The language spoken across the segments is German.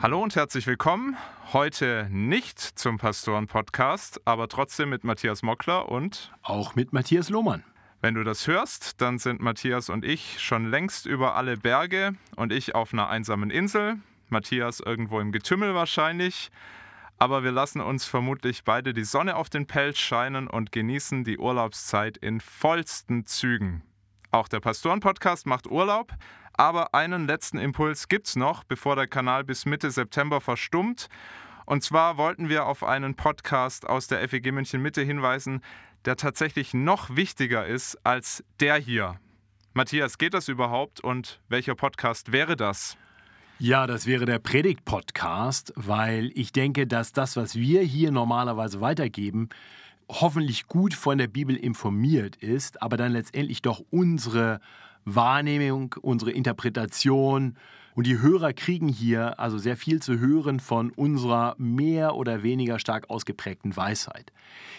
Hallo und herzlich willkommen. Heute nicht zum Pastoren-Podcast, aber trotzdem mit Matthias Mockler und auch mit Matthias Lohmann. Wenn du das hörst, dann sind Matthias und ich schon längst über alle Berge und ich auf einer einsamen Insel. Matthias irgendwo im Getümmel wahrscheinlich. Aber wir lassen uns vermutlich beide die Sonne auf den Pelz scheinen und genießen die Urlaubszeit in vollsten Zügen. Auch der Pastoren-Podcast macht Urlaub, aber einen letzten Impuls gibt's noch, bevor der Kanal bis Mitte September verstummt. Und zwar wollten wir auf einen Podcast aus der FEG München Mitte hinweisen, der tatsächlich noch wichtiger ist als der hier. Matthias, geht das überhaupt und welcher Podcast wäre das? Ja, das wäre der Predigt-Podcast, weil ich denke, dass das, was wir hier normalerweise weitergeben, hoffentlich gut von der Bibel informiert ist, aber dann letztendlich doch unsere Wahrnehmung, unsere Interpretation. Und die Hörer kriegen hier also sehr viel zu hören von unserer mehr oder weniger stark ausgeprägten Weisheit.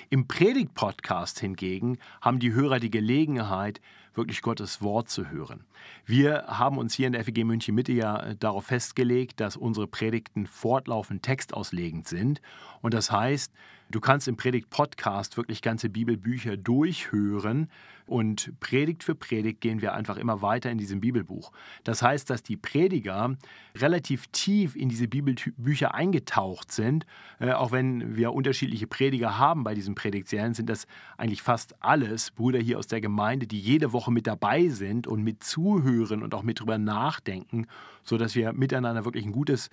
Im Predigt-Podcast hingegen haben die Hörer die Gelegenheit, wirklich Gottes Wort zu hören. Wir haben uns hier in der FEG München Mitte ja darauf festgelegt, dass unsere Predigten fortlaufend textauslegend sind. Und das heißt, du kannst im Predigt-Podcast wirklich ganze Bibelbücher durchhören und Predigt für Predigt gehen wir einfach immer weiter in diesem Bibelbuch. Das heißt, dass die Prediger relativ tief in diese Bibelbücher eingetaucht sind. Äh, auch wenn wir unterschiedliche Prediger haben bei diesen Predigtserien, sind das eigentlich fast alles Brüder hier aus der Gemeinde, die jede Woche mit dabei sind und mit zuhören und auch mit drüber nachdenken, sodass wir miteinander wirklich ein gutes,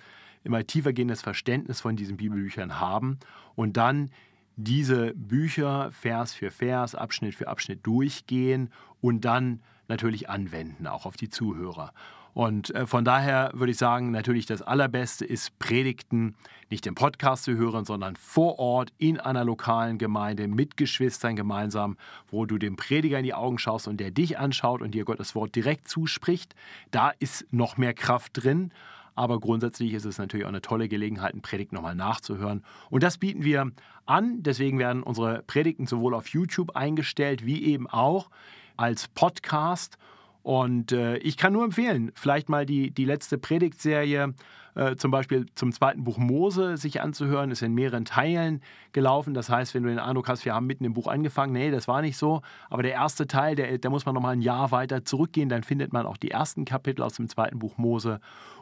immer tiefer gehendes Verständnis von diesen Bibelbüchern haben und dann diese Bücher Vers für Vers, Abschnitt für Abschnitt durchgehen und dann natürlich anwenden, auch auf die Zuhörer. Und äh, von daher würde ich sagen, natürlich das Allerbeste ist Predigten nicht im Podcast zu hören, sondern vor Ort in einer lokalen Gemeinde mit Geschwistern gemeinsam, wo du dem Prediger in die Augen schaust und der dich anschaut und dir Gottes Wort direkt zuspricht. Da ist noch mehr Kraft drin. Aber grundsätzlich ist es natürlich auch eine tolle Gelegenheit, eine Predigt nochmal nachzuhören. Und das bieten wir an. Deswegen werden unsere Predigten sowohl auf YouTube eingestellt wie eben auch als Podcast. Und äh, ich kann nur empfehlen, vielleicht mal die, die letzte Predigtserie äh, zum Beispiel zum zweiten Buch Mose sich anzuhören, ist in mehreren Teilen gelaufen. Das heißt, wenn du den Eindruck hast, wir haben mitten im Buch angefangen, nee, das war nicht so. Aber der erste Teil, der, da muss man nochmal ein Jahr weiter zurückgehen, dann findet man auch die ersten Kapitel aus dem zweiten Buch Mose.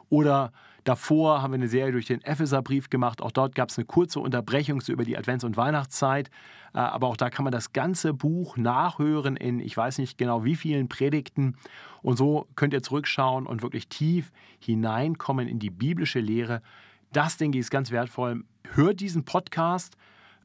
Oder davor haben wir eine Serie durch den Epheserbrief gemacht. Auch dort gab es eine kurze Unterbrechung so über die Advents- und Weihnachtszeit. Äh, aber auch da kann man das ganze Buch nachhören in, ich weiß nicht genau wie vielen Predigten. Und so könnt ihr zurückschauen und wirklich tief hineinkommen in die biblische Lehre. Das, denke ich, ist ganz wertvoll. Hört diesen Podcast,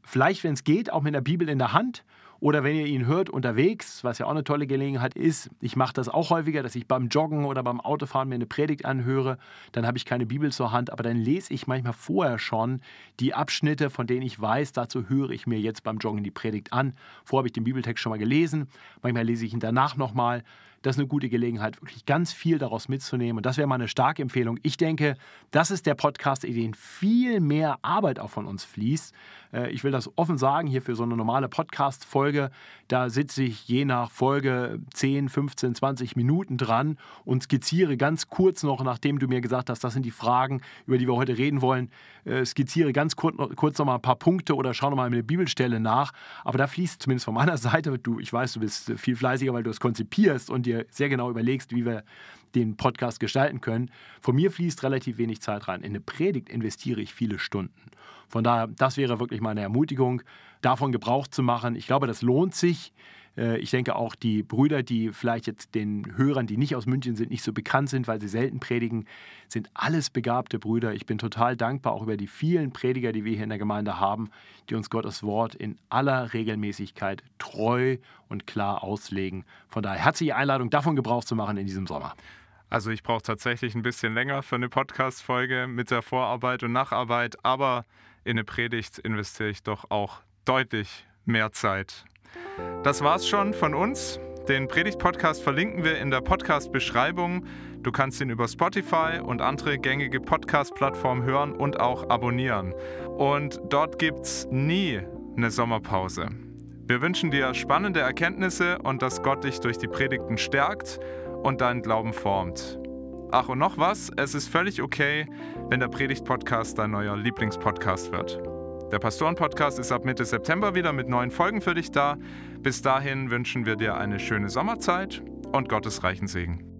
vielleicht, wenn es geht, auch mit der Bibel in der Hand oder wenn ihr ihn hört unterwegs, was ja auch eine tolle Gelegenheit ist, ich mache das auch häufiger, dass ich beim Joggen oder beim Autofahren mir eine Predigt anhöre, dann habe ich keine Bibel zur Hand, aber dann lese ich manchmal vorher schon die Abschnitte, von denen ich weiß, dazu höre ich mir jetzt beim Joggen die Predigt an. Vorher habe ich den Bibeltext schon mal gelesen, manchmal lese ich ihn danach nochmal. Das ist eine gute Gelegenheit, wirklich ganz viel daraus mitzunehmen. Und das wäre mal eine starke Empfehlung. Ich denke, das ist der Podcast, in den viel mehr Arbeit auch von uns fließt. Äh, ich will das offen sagen, hier für so eine normale Podcast-Folge, da sitze ich je nach Folge 10, 15, 20 Minuten dran und skizziere ganz kurz noch, nachdem du mir gesagt hast, das sind die Fragen, über die wir heute reden wollen, äh, skizziere ganz kurz, noch mal ein paar Punkte oder schau noch mal eine Bibelstelle nach. Aber da fließt zumindest von meiner Seite, du, ich weiß, du bist viel fleißiger, weil du es konzipierst und dir sehr genau überlegst, wie wir den Podcast gestalten können. Von mir fließt relativ wenig Zeit rein. In eine Predigt investiere ich viele Stunden. Von daher, das wäre wirklich meine Ermutigung, davon Gebrauch zu machen. Ich glaube, das lohnt sich. Äh, ich denke auch die Brüder, die vielleicht jetzt den Hörern, die nicht aus München sind, nicht so bekannt sind, weil sie selten predigen, sind alles begabte Brüder. Ich bin total dankbar auch über die vielen Prediger, die wir hier in der Gemeinde haben, die uns Gottes Wort in aller Regelmäßigkeit treu und klar auslegen. Von daher herzliche Einladung, davon Gebrauch zu machen in diesem Sommer. Also ich brauche tatsächlich ein bisschen länger für eine Podcast-Folge mit der Vorarbeit und Nacharbeit, aber in eine Predigt investiere ich doch auch deutlich mehr Zeit. Das war's schon von uns. Den Predigt-Podcast verlinken wir in der Podcast-Beschreibung. Du kannst ihn über Spotify und andere gängige Podcast-Plattformen hören und auch abonnieren. Und dort gibt's nie eine Sommerpause. Wir wünschen dir spannende Erkenntnisse und dass Gott dich durch die Predigten stärkt und deinen Glauben formt. Ach und noch was, es ist völlig okay, wenn der Predigt-Podcast dein neuer Lieblingspodcast wird. Der Pastoren-Podcast ist ab Mitte September wieder mit neuen Folgen für dich da. Bis dahin wünschen wir dir eine schöne Sommerzeit und Gottes reichen Segen.